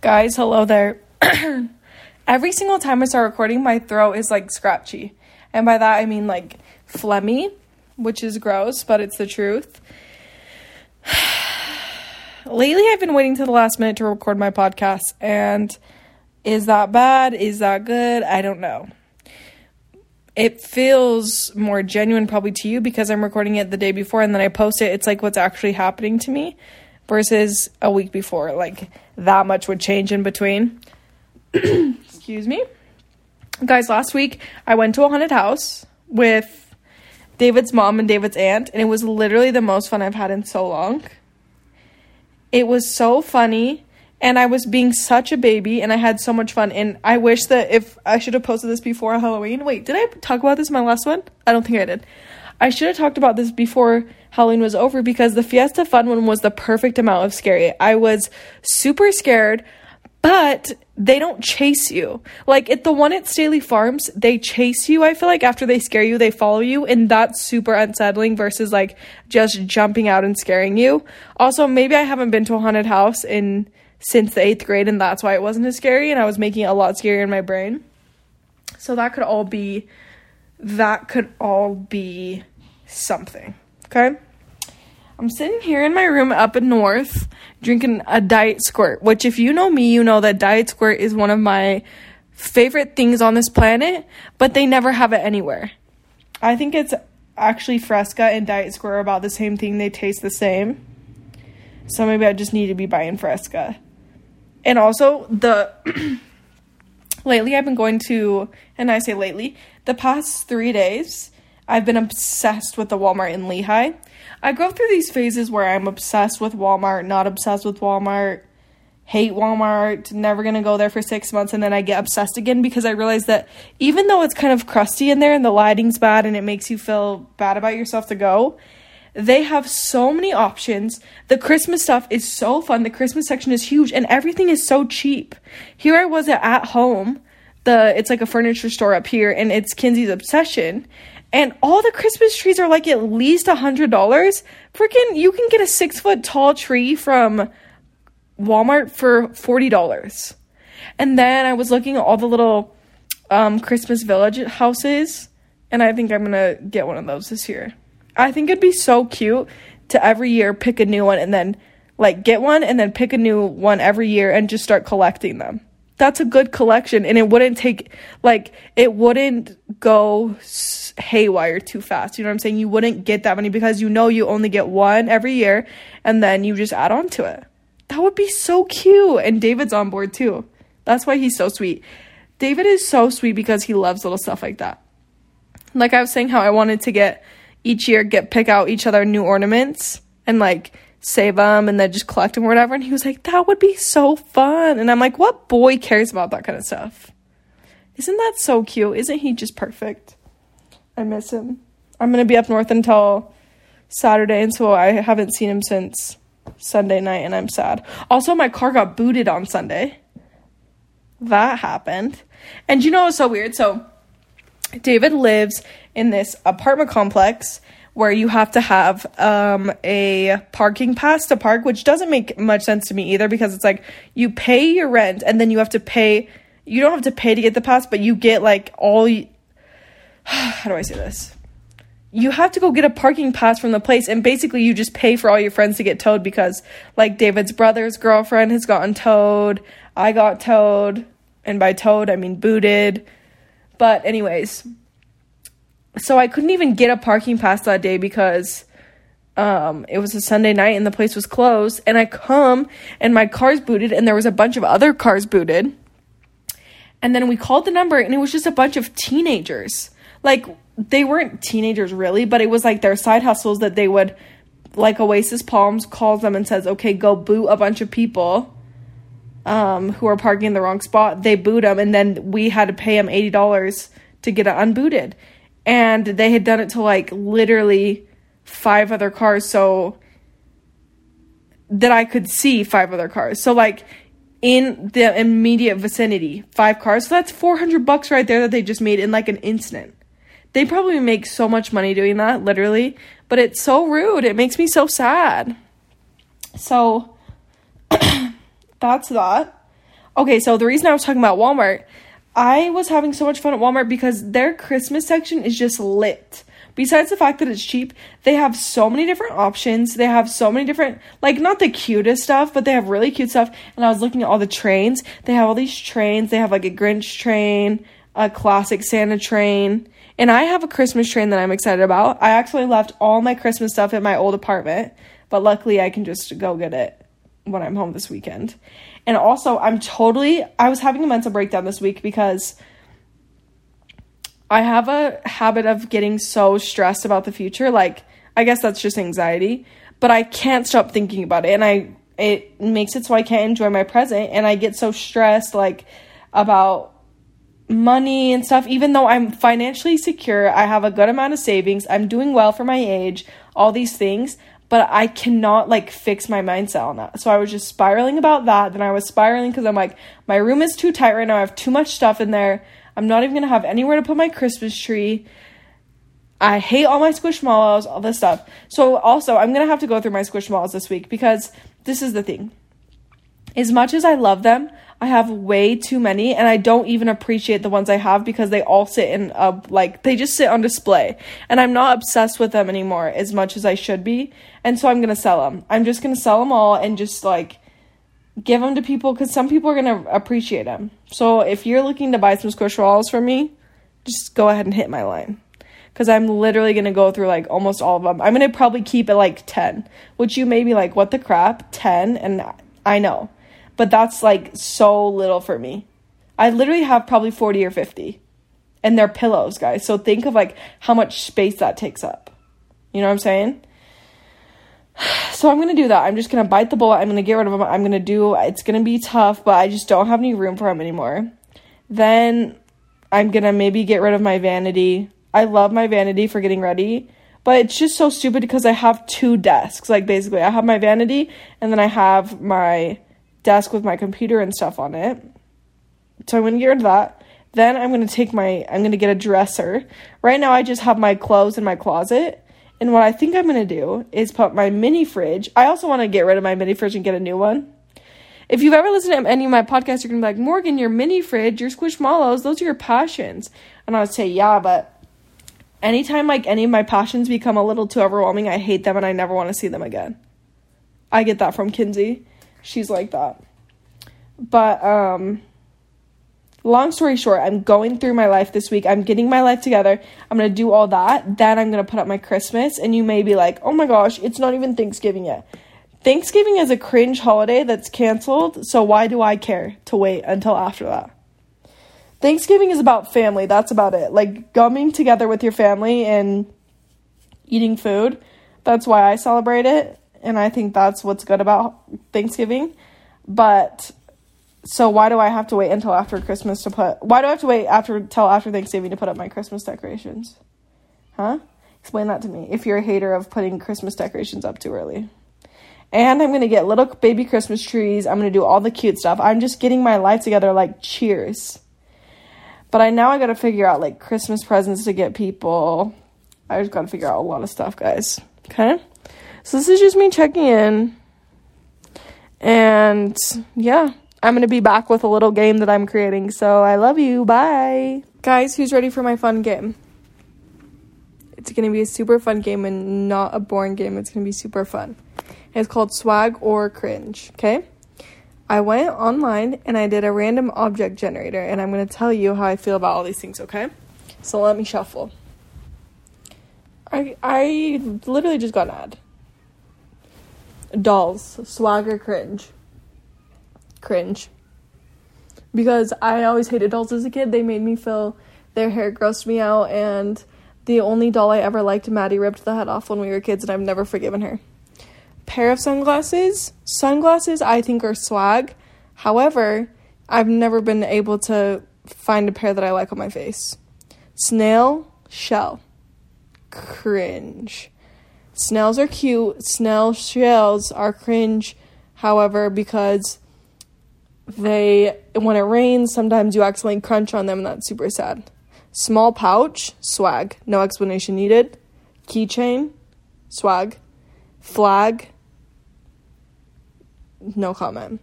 Guys, hello there. Every single time I start recording, my throat is like scratchy. And by that, I mean like phlegmy, which is gross, but it's the truth. Lately, I've been waiting to the last minute to record my podcast, and is that bad? Is that good? I don't know. It feels more genuine probably to you because I'm recording it the day before and then I post it. It's like what's actually happening to me versus a week before. Like that much would change in between. Excuse me. Guys, last week I went to a haunted house with David's mom and David's aunt, and it was literally the most fun I've had in so long. It was so funny, and I was being such a baby, and I had so much fun. And I wish that if I should have posted this before Halloween. Wait, did I talk about this in my last one? I don't think I did. I should have talked about this before Halloween was over because the Fiesta Fun one was the perfect amount of scary. I was super scared, but they don't chase you. Like at the one at Staley Farms, they chase you. I feel like after they scare you, they follow you, and that's super unsettling versus like just jumping out and scaring you. Also, maybe I haven't been to a haunted house in since the eighth grade, and that's why it wasn't as scary, and I was making it a lot scarier in my brain. So that could all be that could all be something. Okay? I'm sitting here in my room up in North drinking a Diet Squirt, which, if you know me, you know that Diet Squirt is one of my favorite things on this planet, but they never have it anywhere. I think it's actually Fresca and Diet Squirt are about the same thing, they taste the same. So maybe I just need to be buying Fresca. And also, the. lately, I've been going to, and I say lately, the past three days, I've been obsessed with the Walmart in Lehigh. I go through these phases where I'm obsessed with Walmart, not obsessed with Walmart, hate Walmart, never gonna go there for six months, and then I get obsessed again because I realize that even though it's kind of crusty in there and the lighting's bad and it makes you feel bad about yourself to go, they have so many options. The Christmas stuff is so fun. The Christmas section is huge and everything is so cheap. Here I was at, at home. The it's like a furniture store up here and it's Kinsey's obsession and all the Christmas trees are like at least a hundred dollars. Freaking, you can get a six foot tall tree from Walmart for forty dollars. And then I was looking at all the little um, Christmas village houses, and I think I'm gonna get one of those this year. I think it'd be so cute to every year pick a new one and then like get one and then pick a new one every year and just start collecting them. That's a good collection and it wouldn't take like it wouldn't go haywire too fast. You know what i'm saying? You wouldn't get that many because you know you only get one every year and then you just add on to it. That would be so cute and david's on board too. That's why he's so sweet. David is so sweet because he loves little stuff like that. Like i was saying how i wanted to get each year get pick out each other new ornaments and like save them and then just collect them or whatever. And he was like, that would be so fun. And I'm like, what boy cares about that kind of stuff? Isn't that so cute? Isn't he just perfect? I miss him. I'm going to be up north until Saturday, and so I haven't seen him since Sunday night, and I'm sad. Also, my car got booted on Sunday. That happened. And you know what's so weird? So, David lives in this apartment complex where you have to have um, a parking pass to park, which doesn't make much sense to me either because it's like you pay your rent and then you have to pay. You don't have to pay to get the pass, but you get like all. How do I say this? You have to go get a parking pass from the place, and basically you just pay for all your friends to get towed because, like, David's brother's girlfriend has gotten towed. I got towed, and by towed I mean booted. But anyways, so I couldn't even get a parking pass that day because um, it was a Sunday night and the place was closed. And I come and my car's booted, and there was a bunch of other cars booted. And then we called the number, and it was just a bunch of teenagers. Like, they weren't teenagers really, but it was like their side hustles that they would, like Oasis Palms calls them and says, okay, go boot a bunch of people um, who are parking in the wrong spot. They boot them, and then we had to pay them $80 to get it unbooted and they had done it to like literally five other cars so that I could see five other cars. So like in the immediate vicinity, five cars. So that's 400 bucks right there that they just made in like an instant. They probably make so much money doing that, literally, but it's so rude. It makes me so sad. So that's that. Okay, so the reason I was talking about Walmart, I was having so much fun at Walmart because their Christmas section is just lit. Besides the fact that it's cheap, they have so many different options. They have so many different, like, not the cutest stuff, but they have really cute stuff. And I was looking at all the trains. They have all these trains. They have, like, a Grinch train, a classic Santa train. And I have a Christmas train that I'm excited about. I actually left all my Christmas stuff at my old apartment, but luckily I can just go get it when I'm home this weekend. And also, I'm totally, I was having a mental breakdown this week because I have a habit of getting so stressed about the future. Like, I guess that's just anxiety, but I can't stop thinking about it. And I, it makes it so I can't enjoy my present. And I get so stressed, like, about money and stuff, even though I'm financially secure, I have a good amount of savings, I'm doing well for my age, all these things, but I cannot like fix my mindset on that. So I was just spiraling about that. Then I was spiraling because I'm like, my room is too tight right now. I have too much stuff in there. I'm not even gonna have anywhere to put my Christmas tree. I hate all my squishmallows, all this stuff. So also, I'm gonna have to go through my squishmallows this week because this is the thing. As much as I love them, I have way too many, and I don't even appreciate the ones I have because they all sit in a like they just sit on display, and I'm not obsessed with them anymore as much as I should be, and so I'm gonna sell them. I'm just gonna sell them all and just like give them to people because some people are going to appreciate them. So if you're looking to buy some squishmallows from me, just go ahead and hit my line because I'm literally going to go through like almost all of them. I'm going to probably keep it like 10, which you may be like, what the crap? 10? And I know, but that's like so little for me. I literally have probably 40 or 50. And they're pillows, guys. So think of like how much space that takes up. You know what I'm saying? So I'm gonna do that. I'm just gonna bite the bullet. I'm gonna get rid of them. I'm gonna do. It's gonna be tough, but I just don't have any room for them anymore. Then I'm gonna maybe get rid of my vanity. I love my vanity for getting ready, but it's just so stupid because I have two desks. Like basically, I have my vanity and then I have my desk with my computer and stuff on it. So I'm gonna get rid of that. Then I'm gonna take my. I'm gonna get a dresser. Right now, I just have my clothes in my closet and what I think I'm to do is put my mini fridge. I also want to get rid of my mini fridge and get a new one. If you've ever listened to any of my podcasts, you're to be like, Morgan, your mini fridge, your squishmallows, those are your passions. And I would say, yeah, but anytime like any of my passions become a little too overwhelming, I hate them and I never want to see them again. I get that from Kinsey. She's like that. But um long story short, I'm going through my life this week. I'm getting my life together. I'm going to do all that. Then I'm going to put up my Christmas. And you may be like, oh my gosh, it's not even Thanksgiving yet. Thanksgiving is a cringe holiday that's canceled. So why do I care to wait until after that? Thanksgiving is about family. That's about it. Like gumming together with your family and eating food. That's why I celebrate it. And I think that's what's good about Thanksgiving. But so why do I have to wait until after Christmas to put? Why do I have to wait after till after Thanksgiving to put up my Christmas decorations? Huh? Explain that to me. If you're a hater of putting Christmas decorations up too early. And I'm gonna get little baby Christmas trees. I'm gonna do all the cute stuff. I'm just getting my life together. Like cheers. But I now I gotta figure out like Christmas presents to get people. I just gotta figure out a lot of stuff, guys. Okay. So this is just me checking in. And yeah. I'm going to be back with a little game that I'm creating. So I love you. Bye. Guys, who's ready for my fun game? It's going to be a super fun game and not a boring game. It's going to be super fun. It's called Swag or Cringe. Okay? I went online and I did a random object generator and I'm going to tell you how I feel about all these things, okay? So let me shuffle. I I literally just got an ad. Dolls, swag or cringe cringe. Because I always hated dolls as a kid. They made me feel their hair grossed me out, and the only doll I ever liked, Maddie ripped the head off when we were kids, and I've never forgiven her. Pair of sunglasses. Sunglasses, I think, are swag. However, I've never been able to find a pair that I like on my face. Snail, shell. Cringe. Snails are cute. Snail shells are cringe, however, because they when it rains, sometimes you accidentally crunch on them and that's super sad. Small pouch, swag, no explanation needed. Keychain, swag. Flag, no comment.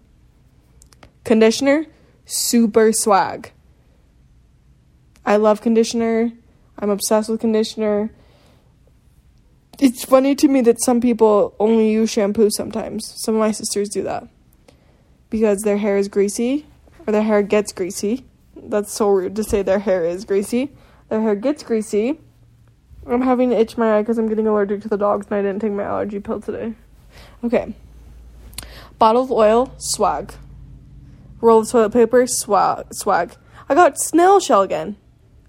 Conditioner, super swag. I love conditioner. I'm obsessed with conditioner. It's funny to me that some people only use shampoo sometimes. Some of my sisters do that because their hair is greasy or their hair gets greasy. That's so rude to say their hair is greasy. Their hair gets greasy. I'm having to itch my eye because I'm getting allergic to the dogs and I didn't take my allergy pill today. Okay. Bottle of oil, swag. Roll of toilet paper, swag. Swag. I got snail shell again.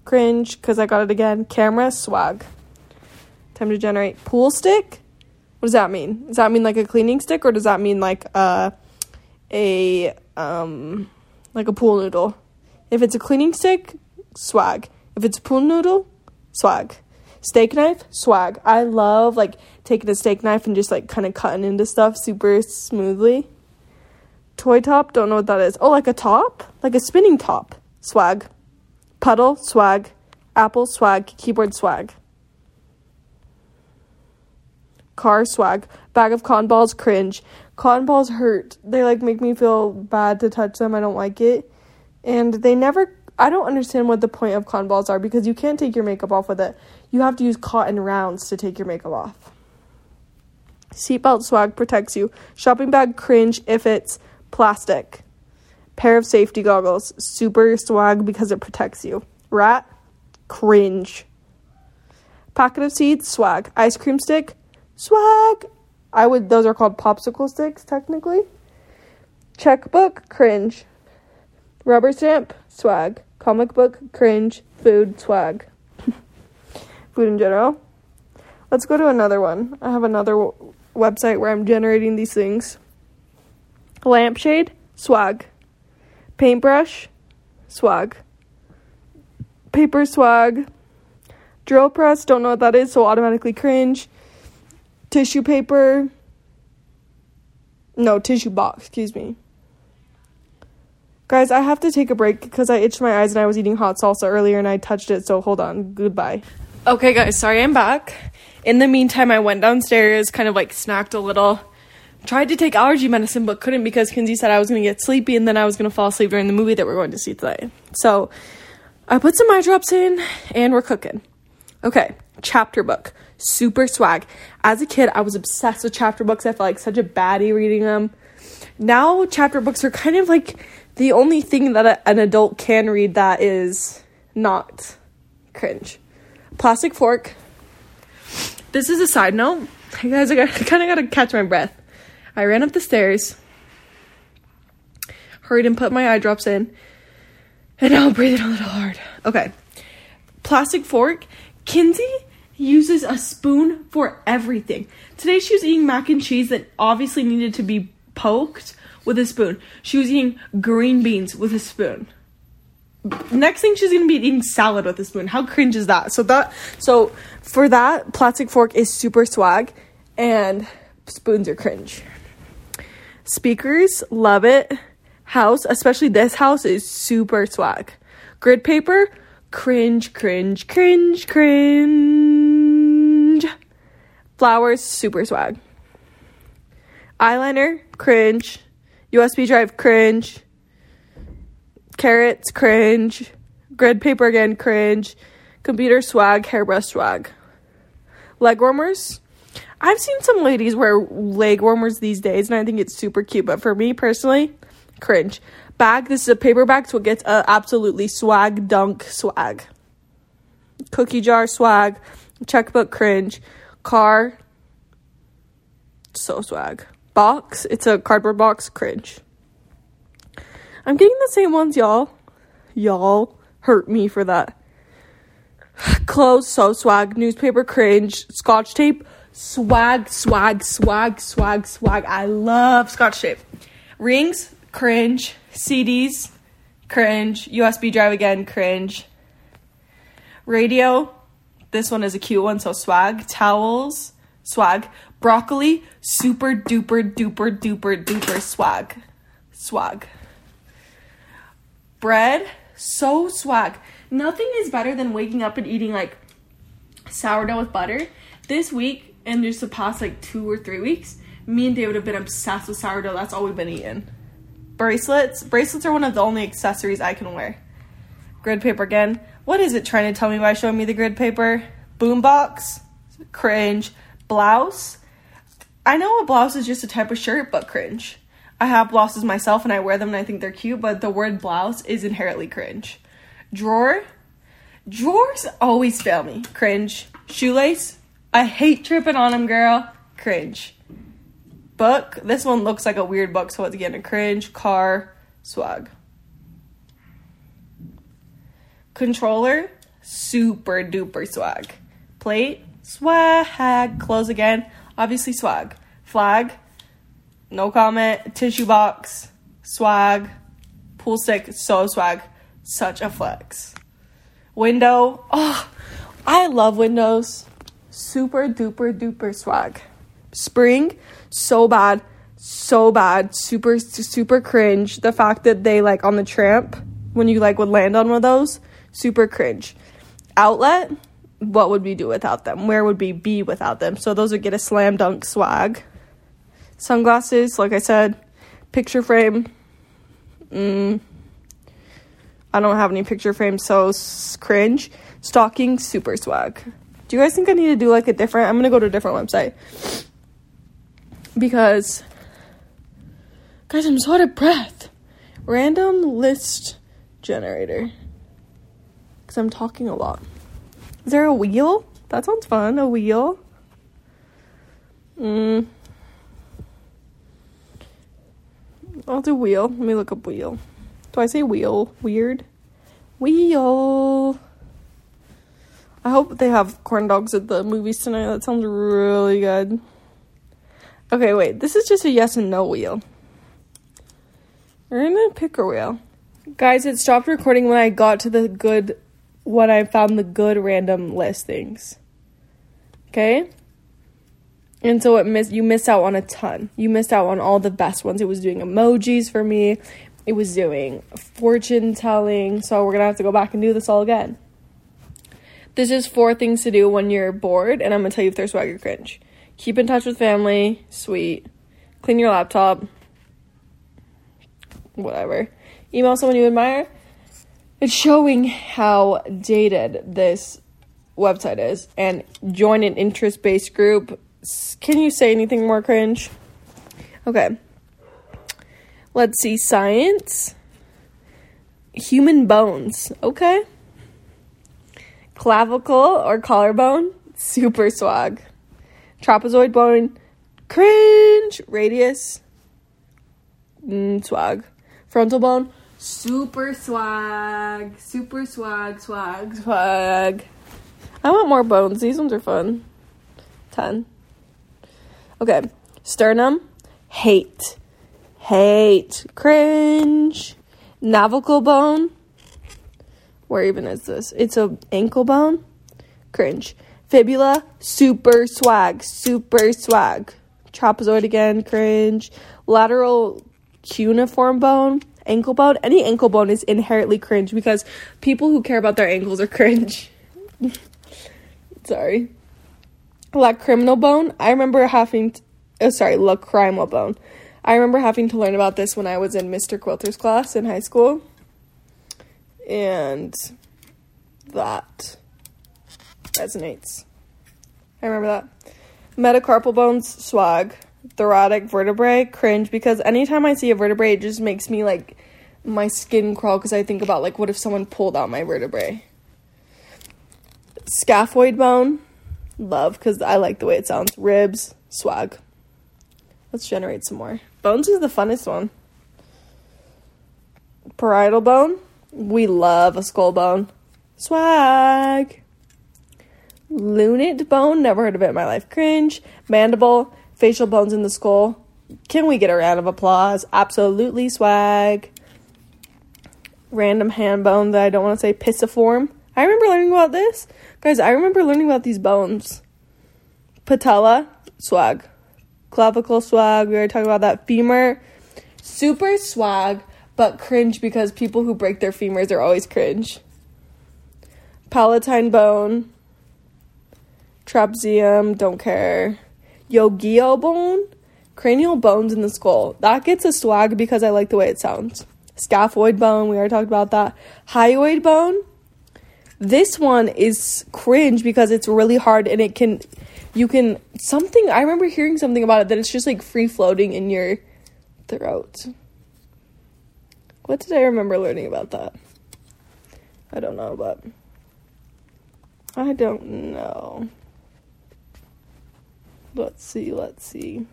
Cringe because I got it again. Camera, swag. Time to generate pool stick. What does that mean? Does that mean like a cleaning stick or does that mean like uh, a um like a pool noodle? If it's a cleaning stick, swag. If it's a pool noodle, swag. Steak knife, swag. I love like taking a steak knife and just like kind of cutting into stuff super smoothly. Toy top, don't know what that is. Oh, like a top? Like a spinning top. Swag. Puddle, swag. Apple, swag. Keyboard, swag. Car, swag. Bag of cotton balls, cringe. Cotton balls hurt. They like make me feel bad to touch them. I don't like it. And they never I don't understand what the point of cotton balls are because you can't take your makeup off with it. You have to use cotton rounds to take your makeup off. Seatbelt swag protects you. Shopping bag cringe if it's plastic. Pair of safety goggles super swag because it protects you. Rat cringe. Packet of seeds swag. Ice cream stick swag. I would those are called popsicle sticks technically. Checkbook cringe. Rubber stamp swag. Comic book, cringe, food, swag. food in general. Let's go to another one. I have another w- website where I'm generating these things. Lampshade, swag. Paintbrush, swag. Paper swag. Drill press, don't know what that is, so automatically cringe. Tissue paper. No, tissue box, excuse me. Guys, I have to take a break because I itched my eyes and I was eating hot salsa earlier and I touched it, so hold on. Goodbye. Okay, guys, sorry I'm back. In the meantime, I went downstairs, kind of like snacked a little. Tried to take allergy medicine, but couldn't because Kinsey said I was going to get sleepy and then I was going to fall asleep during the movie that we're going to see today. So I put some eye drops in and we're cooking. Okay, chapter book. Super swag. As a kid, I was obsessed with chapter books. I felt like such a baddie reading them. Now, chapter books are kind of like the only thing that a, an adult can read that is not cringe. Plastic fork. This is a side note. Guys, I kind of got to catch my breath. I ran up the stairs, hurried and put my eye drops in, and now I'm breathing a little hard. Okay. Plastic fork. Kinsey uses a spoon for everything. Today she was eating mac and cheese that obviously needed to be poked with a spoon. She was eating green beans with a spoon. Next thing she's gonna be eating salad with a spoon. How cringe is that? So that so for that, plastic fork is super swag and spoons are cringe. Speakers, love it. House, especially this house, is super swag. Grid paper, cringe, cringe, cringe, cringe. Flowers, super swag. Eyeliner, cringe. USB drive, cringe. Carrots, cringe. Grid paper again, cringe. Computer swag, hairbrush swag. Leg warmers. I've seen some ladies wear leg warmers these days, and I think it's super cute. But for me personally, cringe. Bag. This is a paper bag, so it gets a absolutely swag dunk swag. Cookie jar swag. Checkbook cringe. Car. So swag box. It's a cardboard box. Cringe. I'm getting the same ones, y'all. Y'all hurt me for that. Clothes, so swag. Newspaper, cringe. Scotch tape, swag, swag, swag, swag, swag. I love scotch tape. Rings, cringe. CDs, cringe. USB drive again, cringe. Radio, this one is a cute one, so swag. Towels, swag. Broccoli, super duper duper duper duper swag. Swag. Bread, so swag. Nothing is better than waking up and eating like sourdough with butter. This week, and just the past like two or three weeks, me and David have been obsessed with sourdough. That's all we've been eating. Bracelets. Bracelets are one of the only accessories I can wear. Grid paper again. What is it trying to tell me by showing me the grid paper? Boombox. Cringe. Blouse. I know a blouse is just a type of shirt, but cringe. I have blouses myself and I wear them and I think they're cute, but the word blouse is inherently cringe. Drawer. Drawers always fail me. Cringe. Shoelace. I hate tripping on them, girl. Cringe. Book. This one looks like a weird book, so it's again a cringe. Car. Swag. Controller. Super duper swag. Plate. Swag. Close again. Obviously swag. Flag. No comment. Tissue box. Swag. Pool stick. So swag. Such a flex. Window. Oh, I love windows. Super duper duper swag. Spring. So bad. So bad. Super super cringe. The fact that they like on the tramp when you like would land on one of those. Super cringe. Outlet. What would we do without them? Where would we be without them? So those would get a slam dunk swag sunglasses, like I said, picture frame. Mm, I don't have any picture frames, so cringe. Stocking, super swag. Do you guys think I need to do like a different? I'm gonna go to a different website because, guys, I'm so out of breath. Random list generator. Because I'm talking a lot. Is there a wheel? That sounds fun. A wheel. Mm. I'll do wheel. Let me look up wheel. Do I say wheel? Weird. Wheel. I hope they have corn dogs at the movies tonight. That sounds really good. Okay, wait. This is just a yes and no wheel. We're gonna pick a wheel. Guys, it stopped recording when I got to the good, when I found the good random listings. Okay? And so it miss you missed out on a ton. You missed out on all the best ones. It was doing emojis for me. It was doing fortune telling. So we're gonna have to go back and do this all again. This is four things to do when you're bored, and I'm gonna tell you if they're swag or cringe. Keep in touch with family, sweet. Clean your laptop, whatever. Email someone you admire. It's showing how dated this website is, and join an interest based group can you say anything more cringe? Okay. Let's see. Science. Human bones. Okay. Clavicle or collarbone. Super swag. Trapezoid bone. Cringe. Radius. Mm, swag. Frontal bone. Super swag. Super swag. Swag. Swag. I want more bones. These ones are fun. 10. Okay. Sternum, hate. Hate. Cringe. Navicle bone. Where even is this? It's a ankle bone. Cringe. Fibula, super swag. Super swag. Trapezoid again, cringe. Lateral cuneiform bone, ankle bone. Any ankle bone is inherently cringe because people who care about their ankles are cringe. Sorry lacrimal bone. I remember having, to, oh, uh, sorry, lacrimal bone. I remember having to learn about this when I was in Mr. Quilter's class in high school. And that resonates. I remember that. Metacarpal bones, swag. Thoracic vertebrae, cringe, because anytime I see a vertebrae, it just makes me like my skin crawl because I think about like what if someone pulled out my vertebrae. Scaphoid bone, love because I like the way it sounds. Ribs, swag. Let's generate some more. Bones is the funnest one. Parietal bone. We love a skull bone. Swag. Lunate bone. Never heard of it in my life. Cringe. Mandible. Facial bones in the skull. Can we get a round of applause? Absolutely swag. Random hand bone that I don't want to say pisiform. I remember learning about this. Guys, I remember learning about these bones. Patella, swag. Clavicle, swag. We already talked about that. Femur, super swag, but cringe because people who break their femurs are always cringe. Palatine bone. Trapezium, don't care. Yogio bone, cranial bones in the skull. That gets a swag because I like the way it sounds. Scaphoid bone, we already talked about that. Hyoid bone. This one is cringe because it's really hard and it can you can something I remember hearing something about it that it's just like free floating in your throat. What did I remember learning about that? I don't know, but I don't know. Let's see, let's see.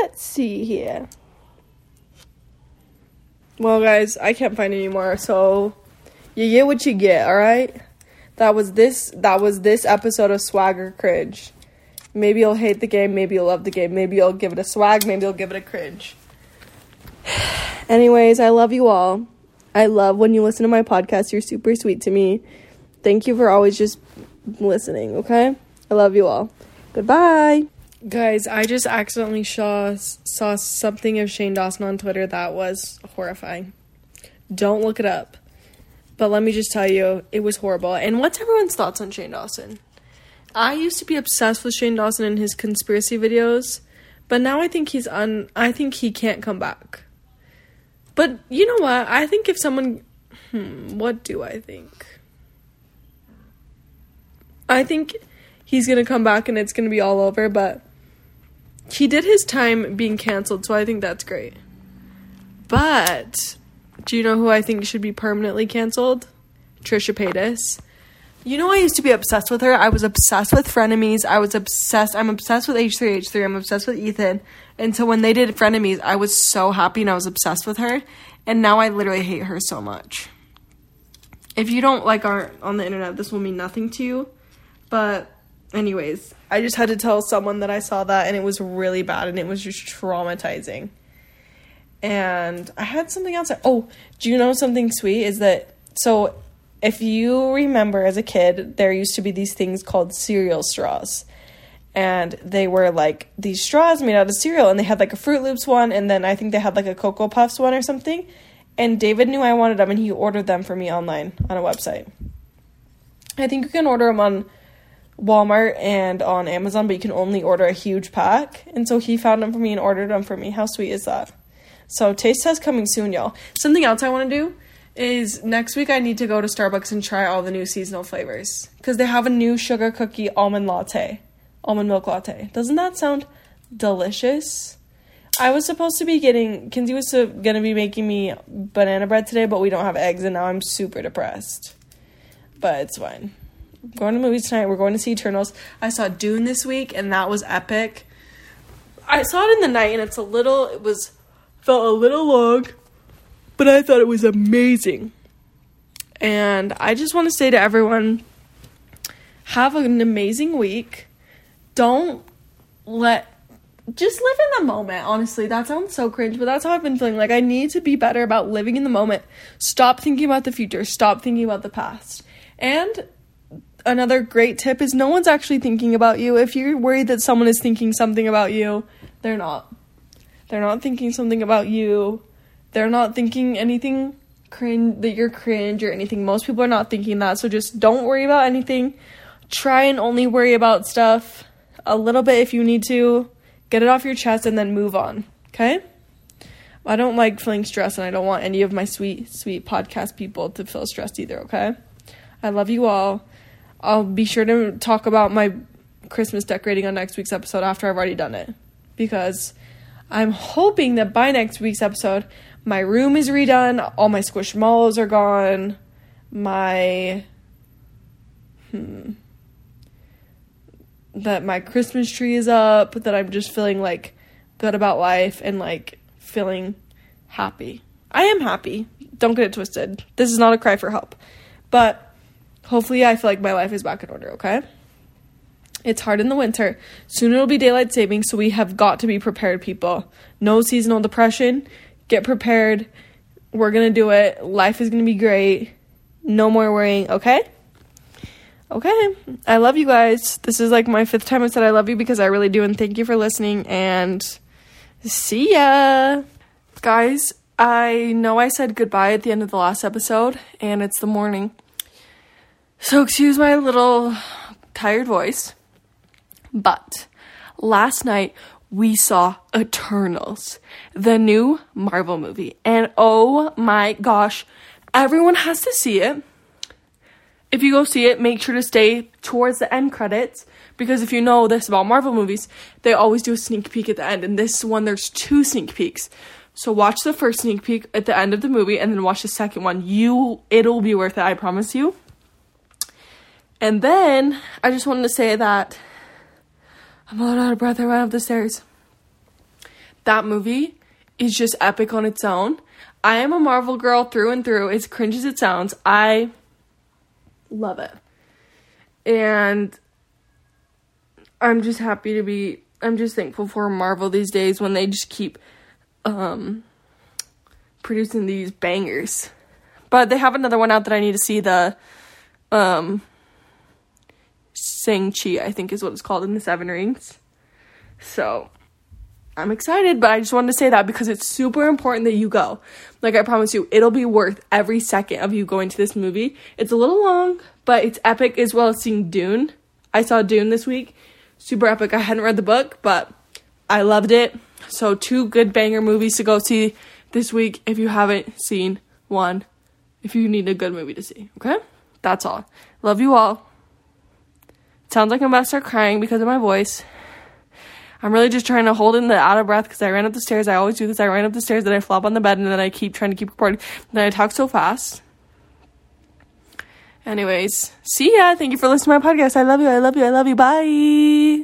Let's see here. Well, guys, I can't find any more, so you get what you get, alright? That was this that was this episode of Swag or Cringe. Maybe you'll hate the game, maybe you'll love the game, maybe you'll give it a swag, maybe you'll give it a cringe. Anyways, I love you all. I love when you listen to my podcast. You're super sweet to me. Thank you for always just listening, okay? I love you all. Goodbye. Guys, I just accidentally saw saw something of Shane Dawson on Twitter that was horrifying. Don't look it up. But let me just tell you, it was horrible. And what's everyone's thoughts on Shane Dawson? I used to be obsessed with Shane Dawson and his conspiracy videos, but now I think he's un I think he can't come back. But you know what? I think if someone hmm, what do I think? I think he's going to come back and it's going to be all over, but he did his time being canceled, so I think that's great. But do you know who I think should be permanently canceled? Trisha Paytas. You know, I used to be obsessed with her. I was obsessed with Frenemies. I was obsessed. I'm obsessed with H3H3. I'm obsessed with Ethan. And so when they did Frenemies, I was so happy and I was obsessed with her. And now I literally hate her so much. If you don't like art on the internet, this will mean nothing to you. But, anyways, I just had to tell someone that I saw that and it was really bad and it was just traumatizing. And I had something else. Oh, do you know something sweet? Is that so? If you remember as a kid, there used to be these things called cereal straws. And they were like these straws made out of cereal, and they had like a Fruit Loops one, and then I think they had like a Cocoa Puffs one or something. And David knew I wanted them, and he ordered them for me online on a website. I think you can order them on Walmart and on Amazon, but you can only order a huge pack. And so he found them for me and ordered them for me. How sweet is that? So taste test coming soon, y'all. Something else I want to do is next week I need to go to Starbucks and try all the new seasonal flavors because they have a new sugar cookie almond latte, almond milk latte. Doesn't that sound delicious? I was supposed to be getting Kinsey was gonna be making me banana bread today, but we don't have eggs, and now I'm super depressed. But it's fine. Going to movies tonight. We're going to see Eternals. I saw Dune this week, and that was epic. I saw it in the night, and it's a little. It was felt a little long, but I thought it was amazing. And I just want to say to everyone have an amazing week. Don't let just live in the moment, honestly. That sounds so cringe, but that's how I've been feeling. Like, I need to be better about living in the moment. Stop thinking about the future. Stop thinking about the past. And another great tip is no one's actually thinking about you. If you're worried that someone is thinking something about you, they're not. They're not thinking something about you. They're not thinking anything cringe that you're cringe or anything. Most people are not thinking that. So just don't worry about anything. Try and only worry about stuff a little bit if you need to. Get it off your chest and then move on. Okay? I don't like feeling stressed and I don't want any of my sweet, sweet podcast people to feel stressed either, okay? I love you all. I'll be sure to talk about my Christmas decorating on next week's episode after I've already done it. Because I'm hoping that by next week's episode, my room is redone, all my squishmallows are gone, my hmm that my Christmas tree is up, that I'm just feeling like good about life and like feeling happy. I am happy. Don't get it twisted. This is not a cry for help. But hopefully I feel like my life is back in order, okay? It's hard in the winter. Soon it'll be daylight saving, so we have got to be prepared, people. No seasonal depression. Get prepared. We're gonna do it. Life is gonna be great. No more worrying, okay? Okay. I love you guys. This is like my fifth time I said I love you because I really do, and thank you for listening. And see ya. Guys, I know I said goodbye at the end of the last episode, and it's the morning. So excuse my little tired voice. But last night we saw Eternals, the new Marvel movie. And oh my gosh, everyone has to see it. If you go see it, make sure to stay towards the end credits because if you know this about Marvel movies, they always do a sneak peek at the end. And this one, there's two sneak peeks. So watch the first sneak peek at the end of the movie and then watch the second one. You it'll be worth it, I promise you. And then I just wanted to say that I'm a little out of breath. I ran up the stairs. That movie is just epic on its own. I am a Marvel girl through and through. As cringe as it sounds, I love it. And I'm just happy to be I'm just thankful for Marvel these days when they just keep um producing these bangers. But they have another one out that I need to see the um Shang-Chi, I think is what it's called in the Seven Rings. So I'm excited, but I just wanted to say that because it's super important that you go. Like I promise you, it'll be worth every second of you going to this movie. It's a little long, but it's epic as well as seeing Dune. I saw Dune this week. Super epic. I hadn't read the book, but I loved it. So two good banger movies to go see this week if you haven't seen one. If you need a good movie to see, okay? That's all. Love you all. Sounds like I'm about to start crying because of my voice. I'm really just trying to hold in the out of breath because I ran up the stairs. I always do this. I ran up the stairs, then I flop on the bed, and then I keep trying to keep recording. Then I talk so fast. Anyways, see ya. Thank you for listening to my podcast. I love you. I love you. I love you. Bye.